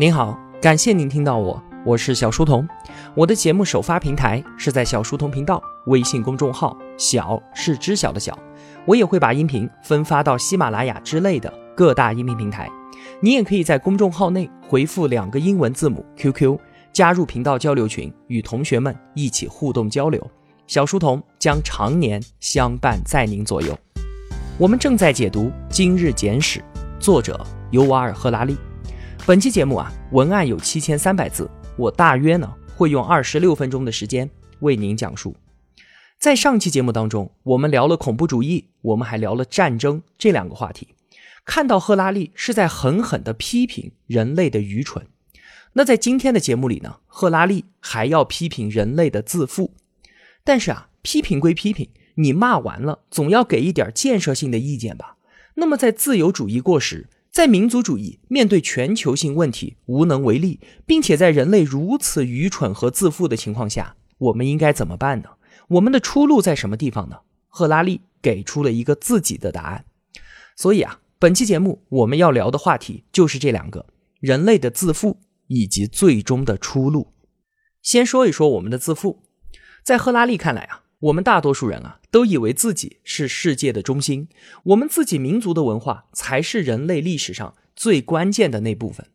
您好，感谢您听到我，我是小书童。我的节目首发平台是在小书童频道微信公众号，小是知晓的小。我也会把音频分发到喜马拉雅之类的各大音频平台。你也可以在公众号内回复两个英文字母 QQ，加入频道交流群，与同学们一起互动交流。小书童将常年相伴在您左右。我们正在解读《今日简史》，作者尤瓦尔·赫拉利。本期节目啊，文案有七千三百字，我大约呢会用二十六分钟的时间为您讲述。在上期节目当中，我们聊了恐怖主义，我们还聊了战争这两个话题。看到赫拉利是在狠狠地批评人类的愚蠢。那在今天的节目里呢，赫拉利还要批评人类的自负。但是啊，批评归批评，你骂完了，总要给一点建设性的意见吧？那么在自由主义过时。在民族主义面对全球性问题无能为力，并且在人类如此愚蠢和自负的情况下，我们应该怎么办呢？我们的出路在什么地方呢？赫拉利给出了一个自己的答案。所以啊，本期节目我们要聊的话题就是这两个：人类的自负以及最终的出路。先说一说我们的自负，在赫拉利看来啊。我们大多数人啊，都以为自己是世界的中心，我们自己民族的文化才是人类历史上最关键的那部分。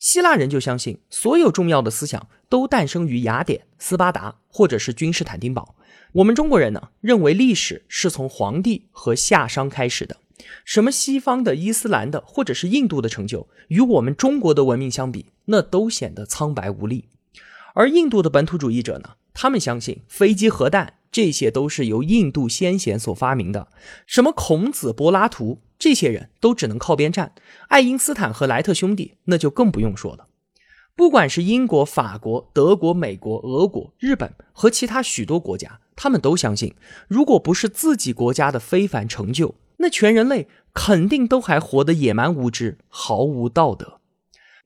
希腊人就相信，所有重要的思想都诞生于雅典、斯巴达或者是君士坦丁堡。我们中国人呢，认为历史是从黄帝和夏商开始的。什么西方的、伊斯兰的或者是印度的成就，与我们中国的文明相比，那都显得苍白无力。而印度的本土主义者呢，他们相信飞机、核弹。这些都是由印度先贤所发明的，什么孔子、柏拉图，这些人都只能靠边站。爱因斯坦和莱特兄弟，那就更不用说了。不管是英国、法国、德国、美国、俄国、日本和其他许多国家，他们都相信，如果不是自己国家的非凡成就，那全人类肯定都还活得野蛮无知，毫无道德。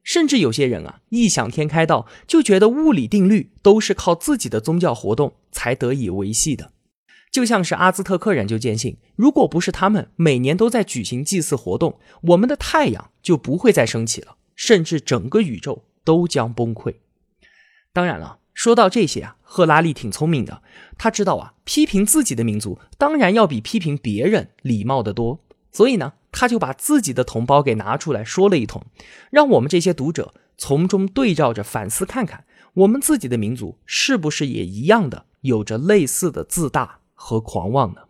甚至有些人啊，异想天开到就觉得物理定律都是靠自己的宗教活动才得以维系的，就像是阿兹特克人就坚信，如果不是他们每年都在举行祭祀活动，我们的太阳就不会再升起了，甚至整个宇宙都将崩溃。当然了，说到这些啊，赫拉利挺聪明的，他知道啊，批评自己的民族当然要比批评别人礼貌得多，所以呢。他就把自己的同胞给拿出来说了一通，让我们这些读者从中对照着反思看看，我们自己的民族是不是也一样的有着类似的自大和狂妄呢？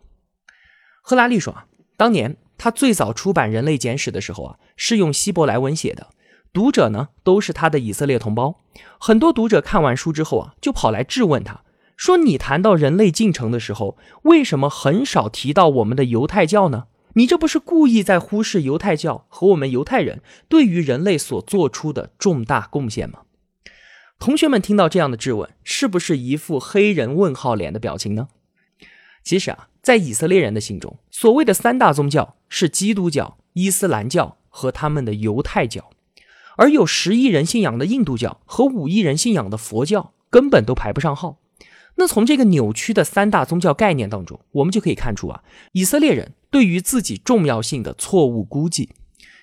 赫拉利说啊，当年他最早出版《人类简史》的时候啊，是用希伯来文写的，读者呢都是他的以色列同胞。很多读者看完书之后啊，就跑来质问他说：“你谈到人类进程的时候，为什么很少提到我们的犹太教呢？”你这不是故意在忽视犹太教和我们犹太人对于人类所做出的重大贡献吗？同学们听到这样的质问，是不是一副黑人问号脸的表情呢？其实啊，在以色列人的心中，所谓的三大宗教是基督教、伊斯兰教和他们的犹太教，而有十亿人信仰的印度教和五亿人信仰的佛教根本都排不上号。那从这个扭曲的三大宗教概念当中，我们就可以看出啊，以色列人对于自己重要性的错误估计。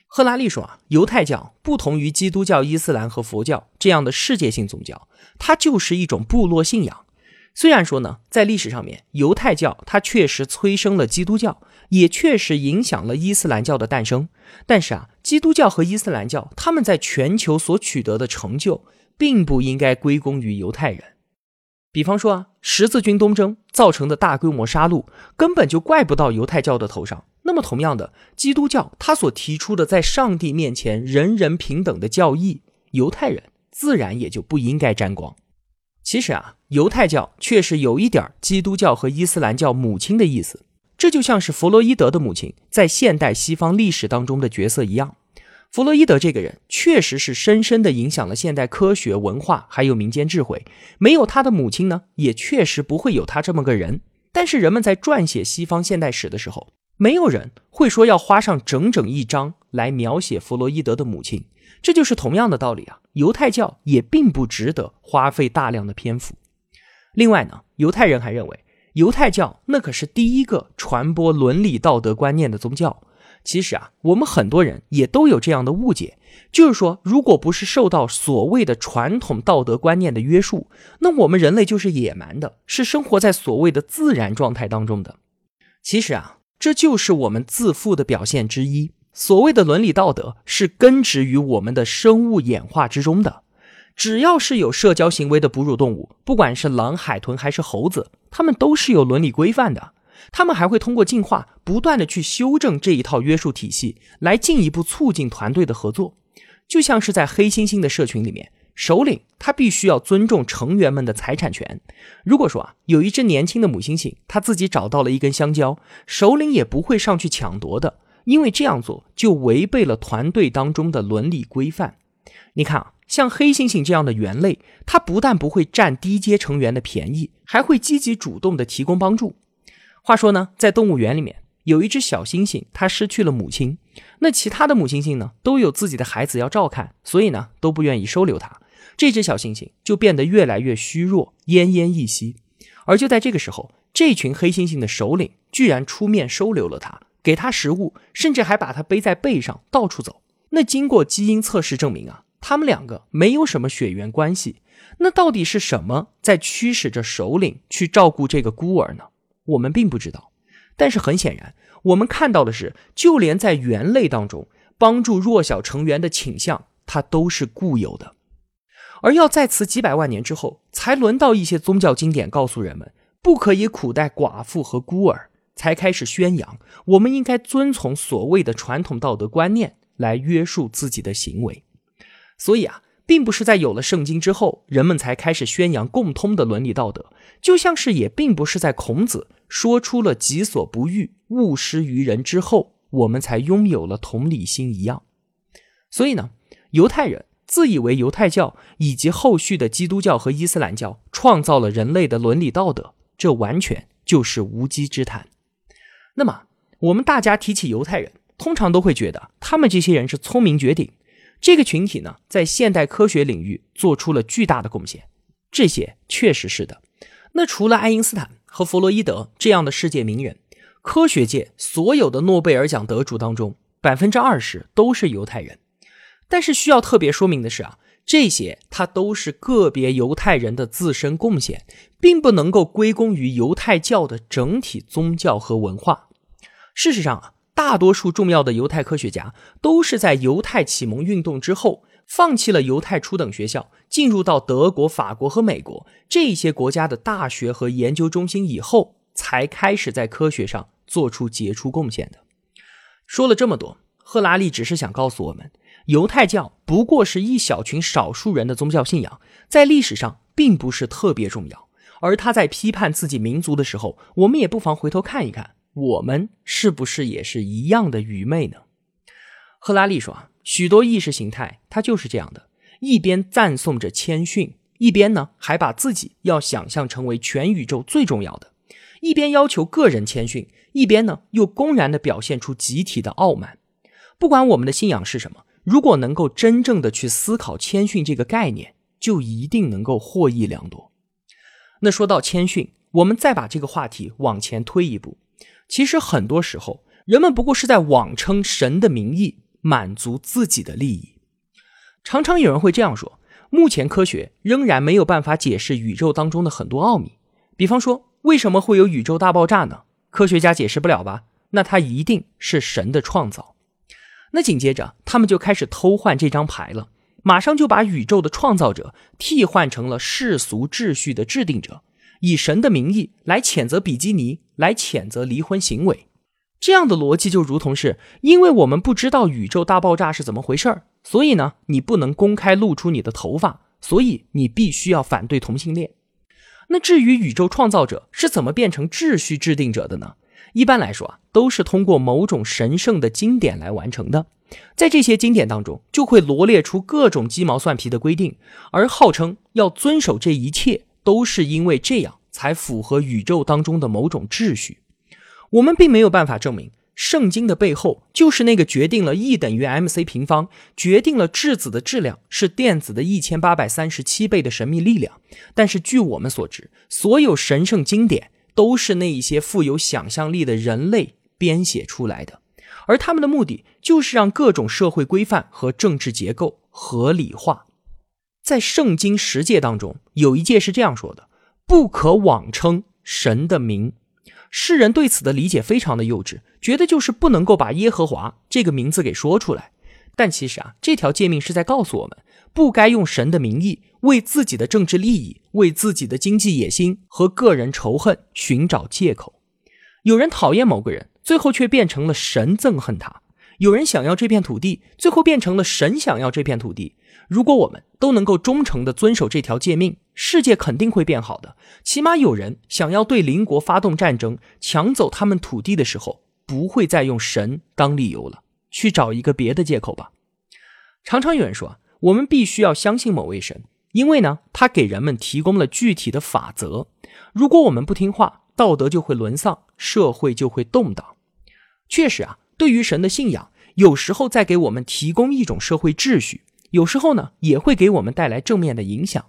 赫拉利说啊，犹太教不同于基督教、伊斯兰和佛教这样的世界性宗教，它就是一种部落信仰。虽然说呢，在历史上面，犹太教它确实催生了基督教，也确实影响了伊斯兰教的诞生，但是啊，基督教和伊斯兰教他们在全球所取得的成就，并不应该归功于犹太人。比方说啊，十字军东征造成的大规模杀戮，根本就怪不到犹太教的头上。那么，同样的，基督教他所提出的在上帝面前人人平等的教义，犹太人自然也就不应该沾光。其实啊，犹太教确实有一点基督教和伊斯兰教母亲的意思，这就像是弗洛伊德的母亲在现代西方历史当中的角色一样。弗洛伊德这个人确实是深深的影响了现代科学、文化，还有民间智慧。没有他的母亲呢，也确实不会有他这么个人。但是人们在撰写西方现代史的时候，没有人会说要花上整整一章来描写弗洛伊德的母亲。这就是同样的道理啊，犹太教也并不值得花费大量的篇幅。另外呢，犹太人还认为，犹太教那可是第一个传播伦理道德观念的宗教。其实啊，我们很多人也都有这样的误解，就是说，如果不是受到所谓的传统道德观念的约束，那我们人类就是野蛮的，是生活在所谓的自然状态当中的。其实啊，这就是我们自负的表现之一。所谓的伦理道德是根植于我们的生物演化之中的。只要是有社交行为的哺乳动物，不管是狼、海豚还是猴子，它们都是有伦理规范的。他们还会通过进化，不断的去修正这一套约束体系，来进一步促进团队的合作。就像是在黑猩猩的社群里面，首领他必须要尊重成员们的财产权。如果说啊，有一只年轻的母猩猩，它自己找到了一根香蕉，首领也不会上去抢夺的，因为这样做就违背了团队当中的伦理规范。你看啊，像黑猩猩这样的猿类，它不但不会占低阶成员的便宜，还会积极主动的提供帮助。话说呢，在动物园里面有一只小猩猩，它失去了母亲。那其他的母猩猩呢，都有自己的孩子要照看，所以呢，都不愿意收留它。这只小猩猩就变得越来越虚弱，奄奄一息。而就在这个时候，这群黑猩猩的首领居然出面收留了它，给它食物，甚至还把它背在背上到处走。那经过基因测试证明啊，他们两个没有什么血缘关系。那到底是什么在驱使着首领去照顾这个孤儿呢？我们并不知道，但是很显然，我们看到的是，就连在猿类当中，帮助弱小成员的倾向，它都是固有的。而要在此几百万年之后，才轮到一些宗教经典告诉人们，不可以苦待寡妇和孤儿，才开始宣扬，我们应该遵从所谓的传统道德观念来约束自己的行为。所以啊。并不是在有了圣经之后，人们才开始宣扬共通的伦理道德，就像是也并不是在孔子说出了“己所不欲，勿施于人”之后，我们才拥有了同理心一样。所以呢，犹太人自以为犹太教以及后续的基督教和伊斯兰教创造了人类的伦理道德，这完全就是无稽之谈。那么，我们大家提起犹太人，通常都会觉得他们这些人是聪明绝顶。这个群体呢，在现代科学领域做出了巨大的贡献，这些确实是的。那除了爱因斯坦和弗洛伊德这样的世界名人，科学界所有的诺贝尔奖得主当中，百分之二十都是犹太人。但是需要特别说明的是啊，这些他都是个别犹太人的自身贡献，并不能够归功于犹太教的整体宗教和文化。事实上啊。大多数重要的犹太科学家都是在犹太启蒙运动之后，放弃了犹太初等学校，进入到德国、法国和美国这些国家的大学和研究中心以后，才开始在科学上做出杰出贡献的。说了这么多，赫拉利只是想告诉我们，犹太教不过是一小群少数人的宗教信仰，在历史上并不是特别重要。而他在批判自己民族的时候，我们也不妨回头看一看。我们是不是也是一样的愚昧呢？赫拉利说啊，许多意识形态它就是这样的，一边赞颂着谦逊，一边呢还把自己要想象成为全宇宙最重要的；一边要求个人谦逊，一边呢又公然的表现出集体的傲慢。不管我们的信仰是什么，如果能够真正的去思考谦逊这个概念，就一定能够获益良多。那说到谦逊，我们再把这个话题往前推一步。其实很多时候，人们不过是在妄称神的名义满足自己的利益。常常有人会这样说：目前科学仍然没有办法解释宇宙当中的很多奥秘。比方说，为什么会有宇宙大爆炸呢？科学家解释不了吧？那它一定是神的创造。那紧接着，他们就开始偷换这张牌了，马上就把宇宙的创造者替换成了世俗秩序的制定者。以神的名义来谴责比基尼，来谴责离婚行为，这样的逻辑就如同是因为我们不知道宇宙大爆炸是怎么回事儿，所以呢，你不能公开露出你的头发，所以你必须要反对同性恋。那至于宇宙创造者是怎么变成秩序制定者的呢？一般来说啊，都是通过某种神圣的经典来完成的，在这些经典当中，就会罗列出各种鸡毛蒜皮的规定，而号称要遵守这一切。都是因为这样才符合宇宙当中的某种秩序。我们并没有办法证明圣经的背后就是那个决定了 E 等于 mc 平方，决定了质子的质量是电子的一千八百三十七倍的神秘力量。但是据我们所知，所有神圣经典都是那一些富有想象力的人类编写出来的。而他们的目的就是让各种社会规范和政治结构合理化。在圣经十诫当中，有一诫是这样说的：“不可妄称神的名。”世人对此的理解非常的幼稚，觉得就是不能够把耶和华这个名字给说出来。但其实啊，这条诫命是在告诉我们，不该用神的名义为自己的政治利益、为自己的经济野心和个人仇恨寻找借口。有人讨厌某个人，最后却变成了神憎恨他；有人想要这片土地，最后变成了神想要这片土地。如果我们都能够忠诚地遵守这条诫命，世界肯定会变好的。起码有人想要对邻国发动战争，抢走他们土地的时候，不会再用神当理由了，去找一个别的借口吧。常常有人说，我们必须要相信某位神，因为呢，他给人们提供了具体的法则。如果我们不听话，道德就会沦丧，社会就会动荡。确实啊，对于神的信仰，有时候在给我们提供一种社会秩序。有时候呢，也会给我们带来正面的影响。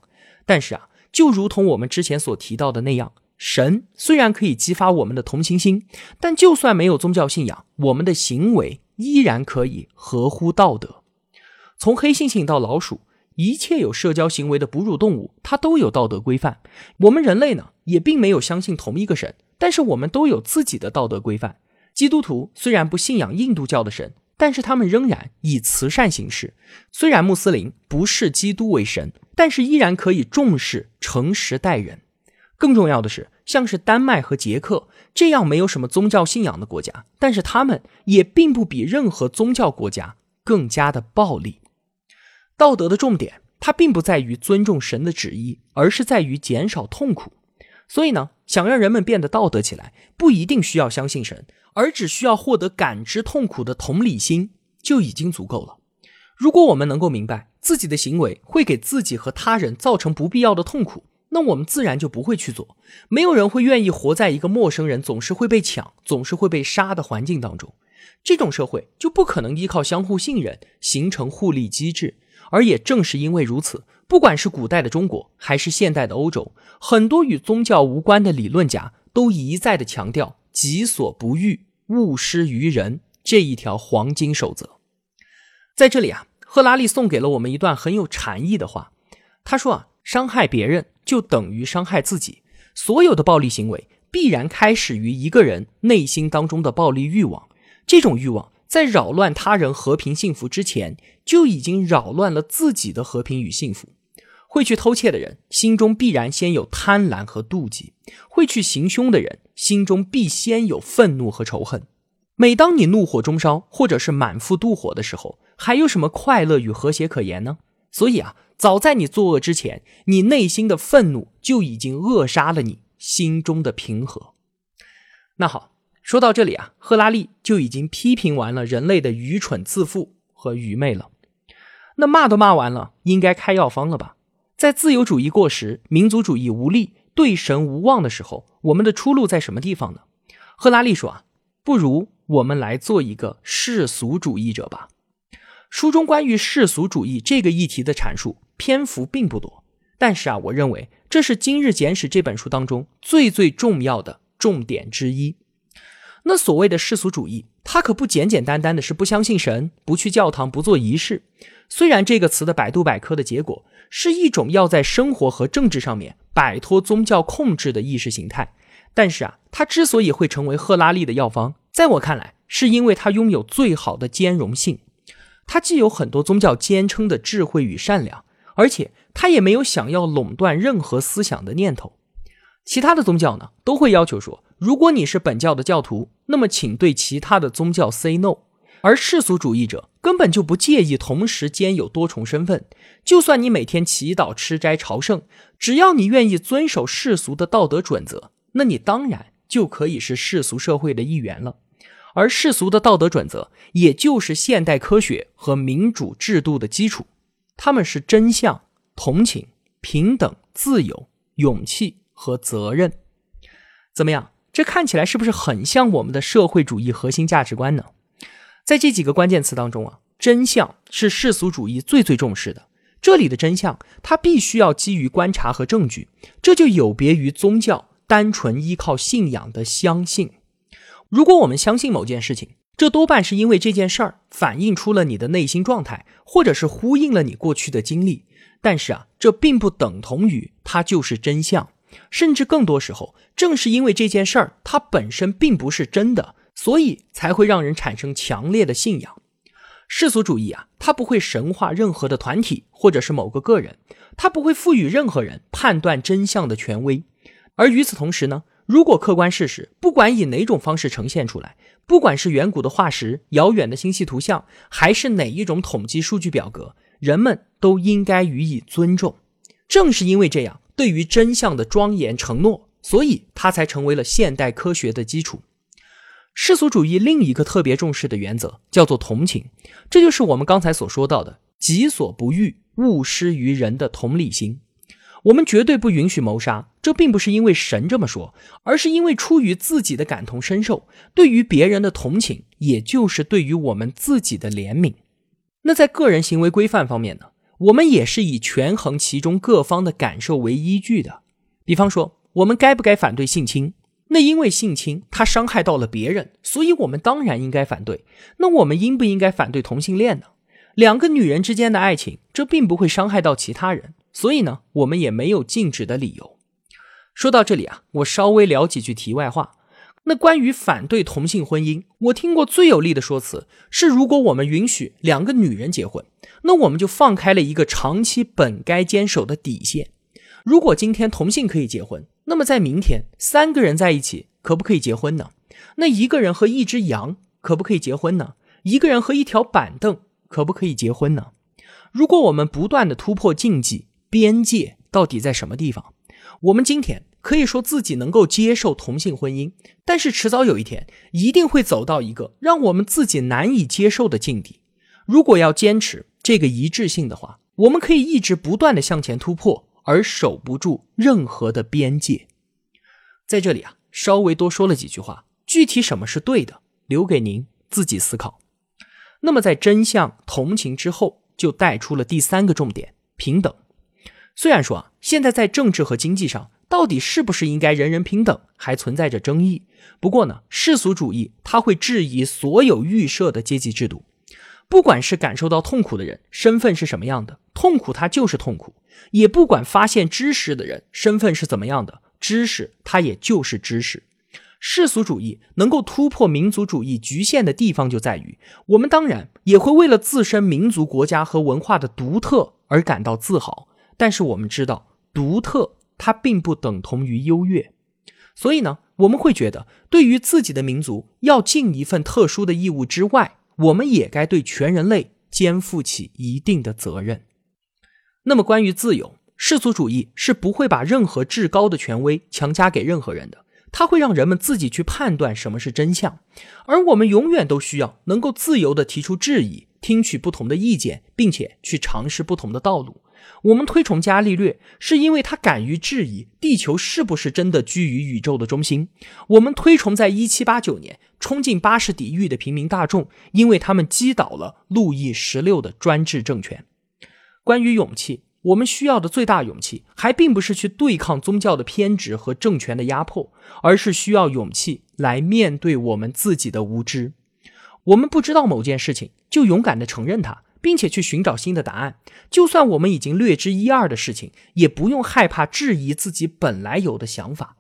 但是啊，就如同我们之前所提到的那样，神虽然可以激发我们的同情心，但就算没有宗教信仰，我们的行为依然可以合乎道德。从黑猩猩到老鼠，一切有社交行为的哺乳动物，它都有道德规范。我们人类呢，也并没有相信同一个神，但是我们都有自己的道德规范。基督徒虽然不信仰印度教的神。但是他们仍然以慈善行事。虽然穆斯林不视基督为神，但是依然可以重视诚实待人。更重要的是，像是丹麦和捷克这样没有什么宗教信仰的国家，但是他们也并不比任何宗教国家更加的暴力。道德的重点，它并不在于尊重神的旨意，而是在于减少痛苦。所以呢，想让人们变得道德起来，不一定需要相信神。而只需要获得感知痛苦的同理心就已经足够了。如果我们能够明白自己的行为会给自己和他人造成不必要的痛苦，那我们自然就不会去做。没有人会愿意活在一个陌生人总是会被抢、总是会被杀的环境当中。这种社会就不可能依靠相互信任形成互利机制。而也正是因为如此，不管是古代的中国还是现代的欧洲，很多与宗教无关的理论家都一再的强调。己所不欲，勿施于人这一条黄金守则，在这里啊，赫拉利送给了我们一段很有禅意的话。他说啊，伤害别人就等于伤害自己。所有的暴力行为必然开始于一个人内心当中的暴力欲望。这种欲望在扰乱他人和平幸福之前，就已经扰乱了自己的和平与幸福。会去偷窃的人，心中必然先有贪婪和妒忌；会去行凶的人，心中必先有愤怒和仇恨。每当你怒火中烧，或者是满腹妒火的时候，还有什么快乐与和谐可言呢？所以啊，早在你作恶之前，你内心的愤怒就已经扼杀了你心中的平和。那好，说到这里啊，赫拉利就已经批评完了人类的愚蠢、自负和愚昧了。那骂都骂完了，应该开药方了吧？在自由主义过时、民族主义无力、对神无望的时候，我们的出路在什么地方呢？赫拉利说啊，不如我们来做一个世俗主义者吧。书中关于世俗主义这个议题的阐述篇幅并不多，但是啊，我认为这是《今日简史》这本书当中最最重要的重点之一。那所谓的世俗主义，它可不简简单单的是不相信神、不去教堂、不做仪式。虽然这个词的百度百科的结果是一种要在生活和政治上面摆脱宗教控制的意识形态，但是啊，它之所以会成为赫拉利的药方，在我看来，是因为它拥有最好的兼容性。它既有很多宗教坚称的智慧与善良，而且它也没有想要垄断任何思想的念头。其他的宗教呢，都会要求说，如果你是本教的教徒，那么请对其他的宗教 say no。而世俗主义者根本就不介意同时兼有多重身份，就算你每天祈祷、吃斋、朝圣，只要你愿意遵守世俗的道德准则，那你当然就可以是世俗社会的一员了。而世俗的道德准则，也就是现代科学和民主制度的基础，他们是真相、同情、平等、自由、勇气和责任。怎么样？这看起来是不是很像我们的社会主义核心价值观呢？在这几个关键词当中啊，真相是世俗主义最最重视的。这里的真相，它必须要基于观察和证据，这就有别于宗教单纯依靠信仰的相信。如果我们相信某件事情，这多半是因为这件事儿反映出了你的内心状态，或者是呼应了你过去的经历。但是啊，这并不等同于它就是真相，甚至更多时候，正是因为这件事儿它本身并不是真的，所以才会让人产生强烈的信仰。世俗主义啊，它不会神化任何的团体或者是某个个人，它不会赋予任何人判断真相的权威。而与此同时呢，如果客观事实不管以哪种方式呈现出来，不管是远古的化石、遥远的星系图像，还是哪一种统计数据表格，人们都应该予以尊重。正是因为这样，对于真相的庄严承诺，所以它才成为了现代科学的基础。世俗主义另一个特别重视的原则叫做同情，这就是我们刚才所说到的“己所不欲，勿施于人”的同理心。我们绝对不允许谋杀，这并不是因为神这么说，而是因为出于自己的感同身受，对于别人的同情，也就是对于我们自己的怜悯。那在个人行为规范方面呢？我们也是以权衡其中各方的感受为依据的。比方说，我们该不该反对性侵？那因为性侵它伤害到了别人，所以我们当然应该反对。那我们应不应该反对同性恋呢？两个女人之间的爱情，这并不会伤害到其他人。所以呢，我们也没有禁止的理由。说到这里啊，我稍微聊几句题外话。那关于反对同性婚姻，我听过最有力的说辞是：如果我们允许两个女人结婚，那我们就放开了一个长期本该坚守的底线。如果今天同性可以结婚，那么在明天三个人在一起可不可以结婚呢？那一个人和一只羊可不可以结婚呢？一个人和一条板凳可不可以结婚呢？如果我们不断的突破禁忌，边界到底在什么地方？我们今天可以说自己能够接受同性婚姻，但是迟早有一天一定会走到一个让我们自己难以接受的境地。如果要坚持这个一致性的话，我们可以一直不断的向前突破，而守不住任何的边界。在这里啊，稍微多说了几句话，具体什么是对的，留给您自己思考。那么在真相、同情之后，就带出了第三个重点：平等。虽然说啊，现在在政治和经济上，到底是不是应该人人平等，还存在着争议。不过呢，世俗主义它会质疑所有预设的阶级制度，不管是感受到痛苦的人身份是什么样的，痛苦它就是痛苦；也不管发现知识的人身份是怎么样的，知识它也就是知识。世俗主义能够突破民族主义局限的地方就在于，我们当然也会为了自身民族国家和文化的独特而感到自豪。但是我们知道，独特它并不等同于优越，所以呢，我们会觉得，对于自己的民族要尽一份特殊的义务之外，我们也该对全人类肩负起一定的责任。那么，关于自由，世俗主义是不会把任何至高的权威强加给任何人的，它会让人们自己去判断什么是真相，而我们永远都需要能够自由地提出质疑，听取不同的意见，并且去尝试不同的道路。我们推崇伽利略，是因为他敢于质疑地球是不是真的居于宇宙的中心。我们推崇在1789年冲进巴士底狱的平民大众，因为他们击倒了路易十六的专制政权。关于勇气，我们需要的最大勇气，还并不是去对抗宗教的偏执和政权的压迫，而是需要勇气来面对我们自己的无知。我们不知道某件事情，就勇敢地承认它。并且去寻找新的答案，就算我们已经略知一二的事情，也不用害怕质疑自己本来有的想法。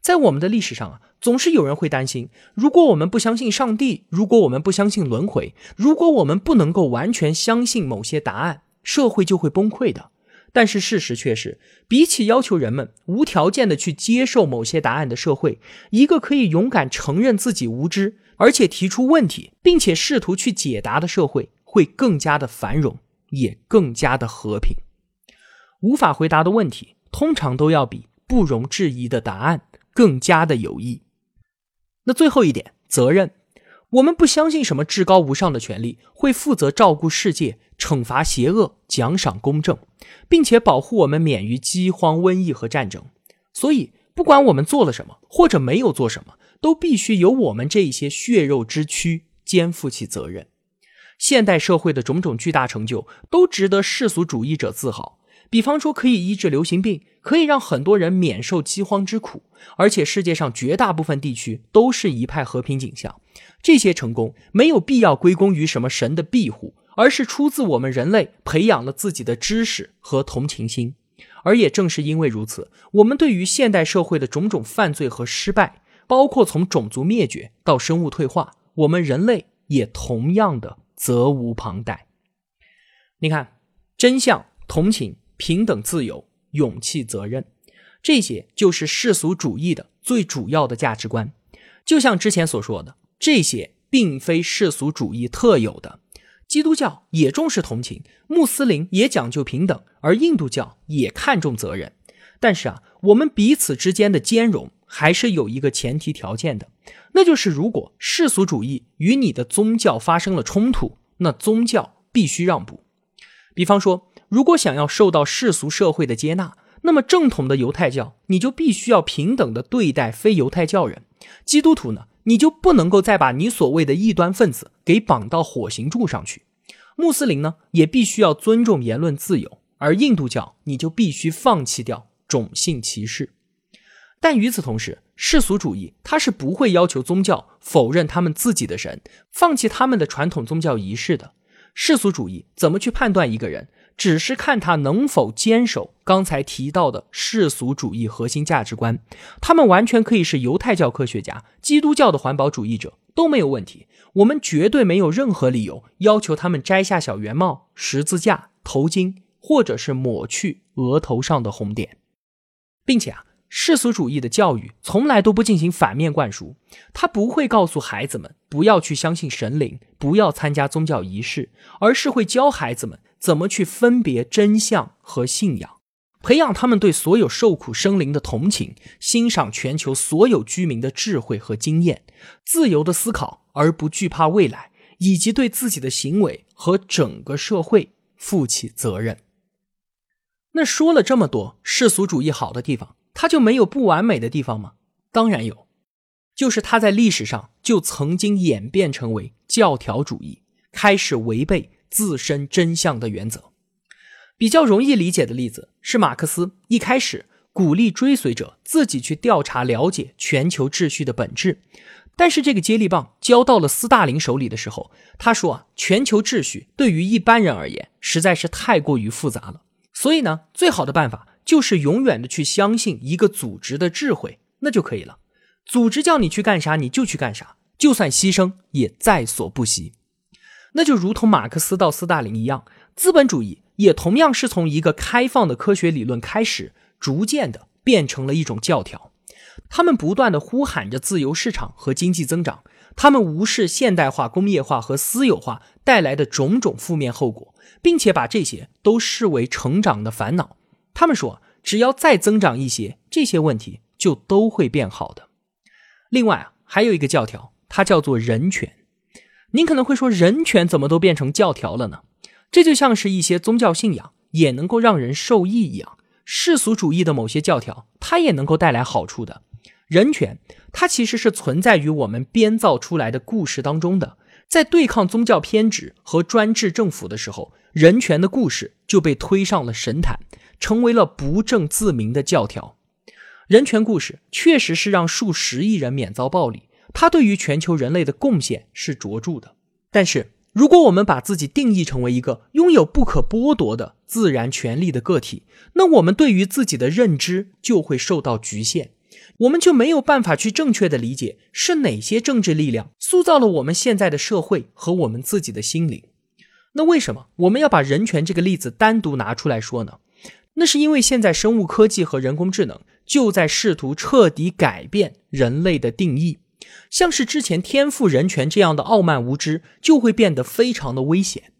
在我们的历史上啊，总是有人会担心，如果我们不相信上帝，如果我们不相信轮回，如果我们不能够完全相信某些答案，社会就会崩溃的。但是事实却是，比起要求人们无条件的去接受某些答案的社会，一个可以勇敢承认自己无知，而且提出问题，并且试图去解答的社会。会更加的繁荣，也更加的和平。无法回答的问题，通常都要比不容置疑的答案更加的有益。那最后一点，责任，我们不相信什么至高无上的权利会负责照顾世界、惩罚邪恶、奖赏公正，并且保护我们免于饥荒、瘟疫和战争。所以，不管我们做了什么或者没有做什么，都必须由我们这一些血肉之躯肩负起责任。现代社会的种种巨大成就都值得世俗主义者自豪。比方说，可以医治流行病，可以让很多人免受饥荒之苦，而且世界上绝大部分地区都是一派和平景象。这些成功没有必要归功于什么神的庇护，而是出自我们人类培养了自己的知识和同情心。而也正是因为如此，我们对于现代社会的种种犯罪和失败，包括从种族灭绝到生物退化，我们人类也同样的责无旁贷。你看，真相、同情、平等、自由、勇气、责任，这些就是世俗主义的最主要的价值观。就像之前所说的，这些并非世俗主义特有的。基督教也重视同情，穆斯林也讲究平等，而印度教也看重责任。但是啊，我们彼此之间的兼容还是有一个前提条件的，那就是如果世俗主义与你的宗教发生了冲突，那宗教必须让步。比方说，如果想要受到世俗社会的接纳，那么正统的犹太教你就必须要平等的对待非犹太教人；基督徒呢，你就不能够再把你所谓的异端分子给绑到火刑柱上去；穆斯林呢，也必须要尊重言论自由；而印度教你就必须放弃掉种姓歧视。但与此同时，世俗主义它是不会要求宗教否认他们自己的神，放弃他们的传统宗教仪式的。世俗主义怎么去判断一个人，只是看他能否坚守刚才提到的世俗主义核心价值观。他们完全可以是犹太教科学家、基督教的环保主义者都没有问题。我们绝对没有任何理由要求他们摘下小圆帽、十字架、头巾，或者是抹去额头上的红点，并且啊。世俗主义的教育从来都不进行反面灌输，他不会告诉孩子们不要去相信神灵，不要参加宗教仪式，而是会教孩子们怎么去分别真相和信仰，培养他们对所有受苦生灵的同情，欣赏全球所有居民的智慧和经验，自由的思考而不惧怕未来，以及对自己的行为和整个社会负起责任。那说了这么多世俗主义好的地方。它就没有不完美的地方吗？当然有，就是它在历史上就曾经演变成为教条主义，开始违背自身真相的原则。比较容易理解的例子是马克思一开始鼓励追随者自己去调查了解全球秩序的本质，但是这个接力棒交到了斯大林手里的时候，他说啊，全球秩序对于一般人而言实在是太过于复杂了，所以呢，最好的办法。就是永远的去相信一个组织的智慧，那就可以了。组织叫你去干啥，你就去干啥，就算牺牲也在所不惜。那就如同马克思到斯大林一样，资本主义也同样是从一个开放的科学理论开始，逐渐的变成了一种教条。他们不断的呼喊着自由市场和经济增长，他们无视现代化、工业化和私有化带来的种种负面后果，并且把这些都视为成长的烦恼。他们说，只要再增长一些，这些问题就都会变好的。另外啊，还有一个教条，它叫做人权。您可能会说，人权怎么都变成教条了呢？这就像是一些宗教信仰也能够让人受益一样，世俗主义的某些教条，它也能够带来好处的。人权，它其实是存在于我们编造出来的故事当中的。在对抗宗教偏执和专制政府的时候，人权的故事就被推上了神坛。成为了不正自明的教条。人权故事确实是让数十亿人免遭暴力，它对于全球人类的贡献是卓著的。但是，如果我们把自己定义成为一个拥有不可剥夺的自然权利的个体，那我们对于自己的认知就会受到局限，我们就没有办法去正确的理解是哪些政治力量塑造了我们现在的社会和我们自己的心灵。那为什么我们要把人权这个例子单独拿出来说呢？那是因为现在生物科技和人工智能就在试图彻底改变人类的定义，像是之前天赋人权这样的傲慢无知就会变得非常的危险。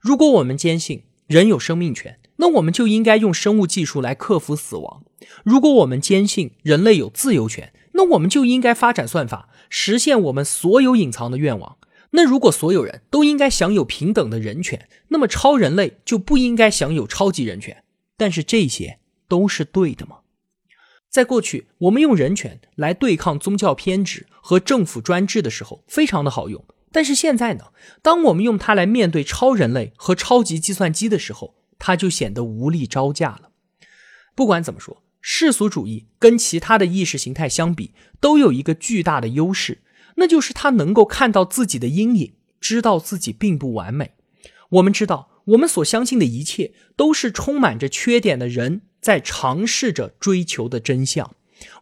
如果我们坚信人有生命权，那我们就应该用生物技术来克服死亡；如果我们坚信人类有自由权，那我们就应该发展算法实现我们所有隐藏的愿望。那如果所有人都应该享有平等的人权，那么超人类就不应该享有超级人权。但是这些都是对的吗？在过去，我们用人权来对抗宗教偏执和政府专制的时候，非常的好用。但是现在呢，当我们用它来面对超人类和超级计算机的时候，它就显得无力招架了。不管怎么说，世俗主义跟其他的意识形态相比，都有一个巨大的优势，那就是它能够看到自己的阴影，知道自己并不完美。我们知道，我们所相信的一切都是充满着缺点的人在尝试着追求的真相。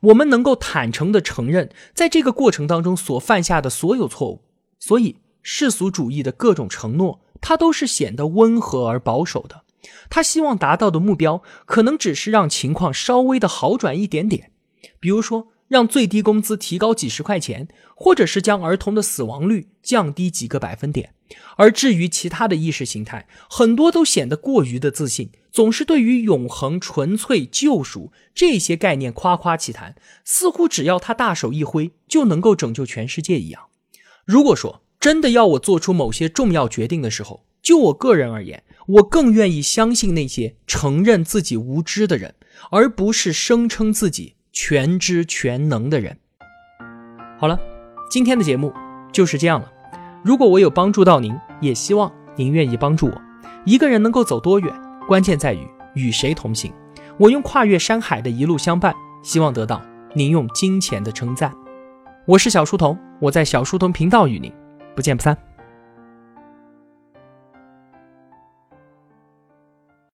我们能够坦诚地承认，在这个过程当中所犯下的所有错误。所以，世俗主义的各种承诺，它都是显得温和而保守的。他希望达到的目标，可能只是让情况稍微的好转一点点，比如说让最低工资提高几十块钱，或者是将儿童的死亡率降低几个百分点。而至于其他的意识形态，很多都显得过于的自信，总是对于永恒、纯粹、救赎这些概念夸夸其谈，似乎只要他大手一挥就能够拯救全世界一样。如果说真的要我做出某些重要决定的时候，就我个人而言，我更愿意相信那些承认自己无知的人，而不是声称自己全知全能的人。好了，今天的节目就是这样了。如果我有帮助到您，也希望您愿意帮助我。一个人能够走多远，关键在于与谁同行。我用跨越山海的一路相伴，希望得到您用金钱的称赞。我是小书童，我在小书童频道与您不见不散。